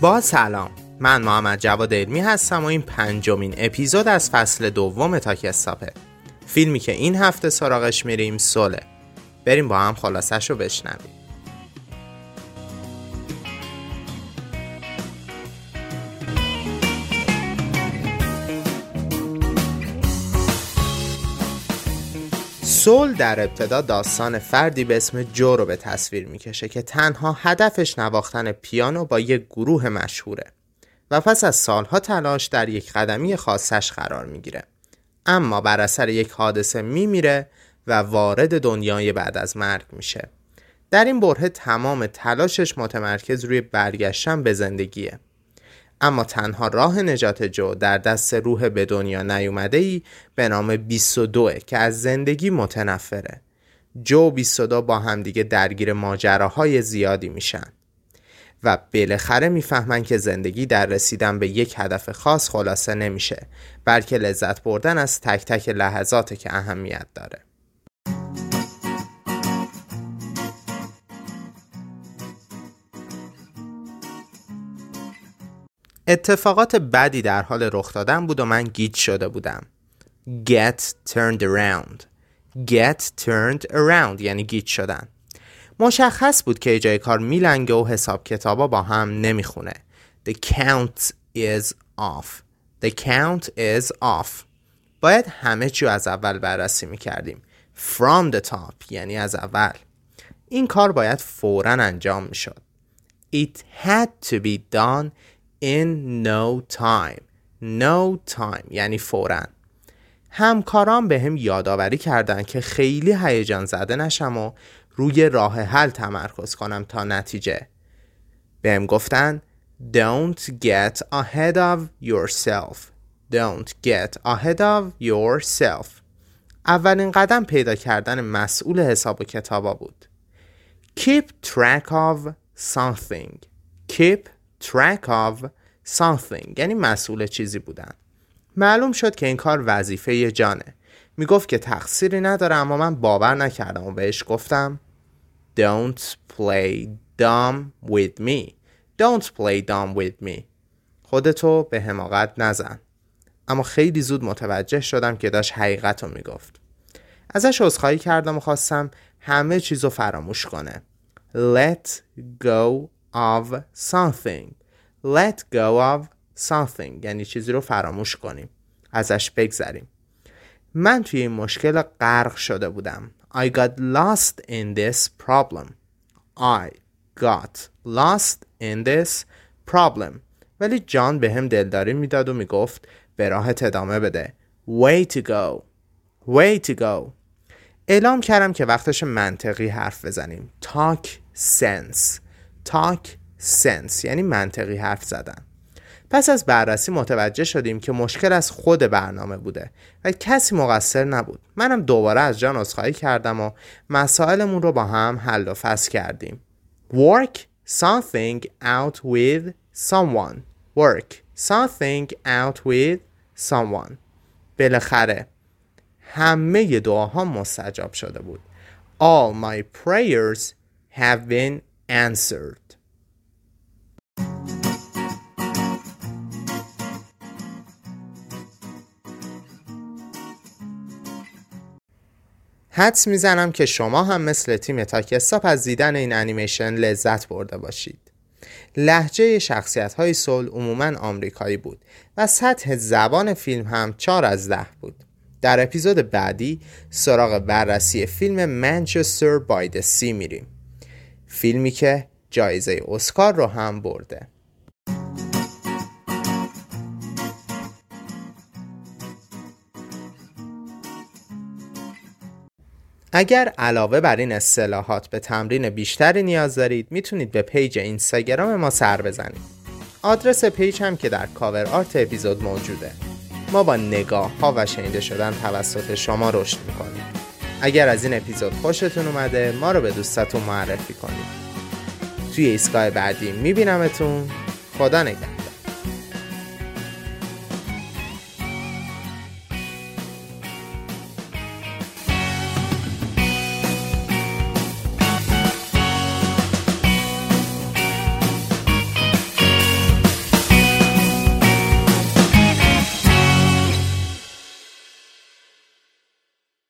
با سلام. من محمد جواد علمی هستم و این پنجمین اپیزود از فصل دوم تاکستاپه فیلمی که این هفته سراغش میریم سوله. بریم با هم خلاصش رو بشنویم. سول در ابتدا داستان فردی به اسم جو رو به تصویر می‌کشه که تنها هدفش نواختن پیانو با یک گروه مشهوره و پس از سالها تلاش در یک قدمی خاصش قرار می‌گیره. اما بر اثر یک حادثه میمیره و وارد دنیای بعد از مرگ میشه. در این بره تمام تلاشش متمرکز روی برگشتن به زندگیه. اما تنها راه نجات جو در دست روح به دنیا نیومده ای به نام 22 که از زندگی متنفره. جو 22 با همدیگه درگیر ماجراهای زیادی میشن. و بالاخره می‌فهمن که زندگی در رسیدن به یک هدف خاص خلاصه نمیشه بلکه لذت بردن از تک تک لحظاته که اهمیت داره. اتفاقات بدی در حال رخ دادن بود و من گیج شده بودم. Get turned around. Get turned around یعنی گیج شدن. مشخص بود که جای کار میلنگه و حساب کتابا با هم نمی‌خونه. The count is off. The count is off. باید همه چی از اول بررسی می‌کردیم. From the top یعنی از اول. این کار باید فورا انجام می‌شد. It had to be done in no time. No time. یعنی فورا. همکاران به هم یادآوری کردند که خیلی هیجان زده نشم و روی راه حل تمرکز کنم تا نتیجه. بهم گفتن don't get ahead of yourself. Don't get ahead of yourself. اولین قدم پیدا کردن مسئول حساب و کتابا بود. Keep track of something. Keep track of something. یعنی مسئول چیزی بودن. معلوم شد که این کار وظیفه جانه. می‌گفت که تقصیری نداره اما من باور نکردم و بهش گفتم Don't play dumb with me. Don't play dumb with me. خودتو به حماقت نزن. اما خیلی زود متوجه شدم که داشت حقیقت رو می‌گفت. ازش عذرخواهی کردم و خواستم همه چیز رو فراموش کنه. Let go of something. Let go of something. یعنی چیزی رو فراموش کنیم. ازش بگذریم. من توی این مشکل غرق شده بودم. I got lost in this problem. I got lost in this problem. ولی جان به هم دلداری می‌داد و می‌گفت به راهت ادامه بده. Way to go. Way to go. اعلام کردم که وقتش منطقی حرف بزنیم. Talk sense. Talk sense یعنی منطقی حرف زدن. پس از بررسی متوجه شدیم که مشکل از خود برنامه بوده و کسی مقصر نبود. منم دوباره از جان عذرخواهی کردم و مسائلمون رو با هم حل و فصل کردیم. Work something out with someone. Work something out with someone. بالاخره همه دعاها مستجاب شده بود. All my prayers have been answered. حدس می‌زنم که شما هم مثل تیم تاکستاپ از دیدن این انیمیشن لذت برده باشید. لحجه شخصیت های سول عموما آمریکایی بود و سطح زبان فیلم هم 4 از ده بود. در اپیزود بعدی سراغ بررسی فیلم Manchester by the Sea میریم. فیلمی که جایزه اسکار رو هم برده. اگر علاوه بر این اصطلاحات به تمرین بیشتری نیاز دارید می‌تونید به پیج اینستاگرام ما سر بزنید. آدرس پیج هم که در cover art اپیزود موجوده. ما با نگاه ها و شنیده شدن توسط شما رشد می‌کنیم. اگر از این اپیزود خوشتون اومده ما رو به دوستاتون معرفی کنید. توی ایستگاه بعدی میبینمتون. خدا نگهدار.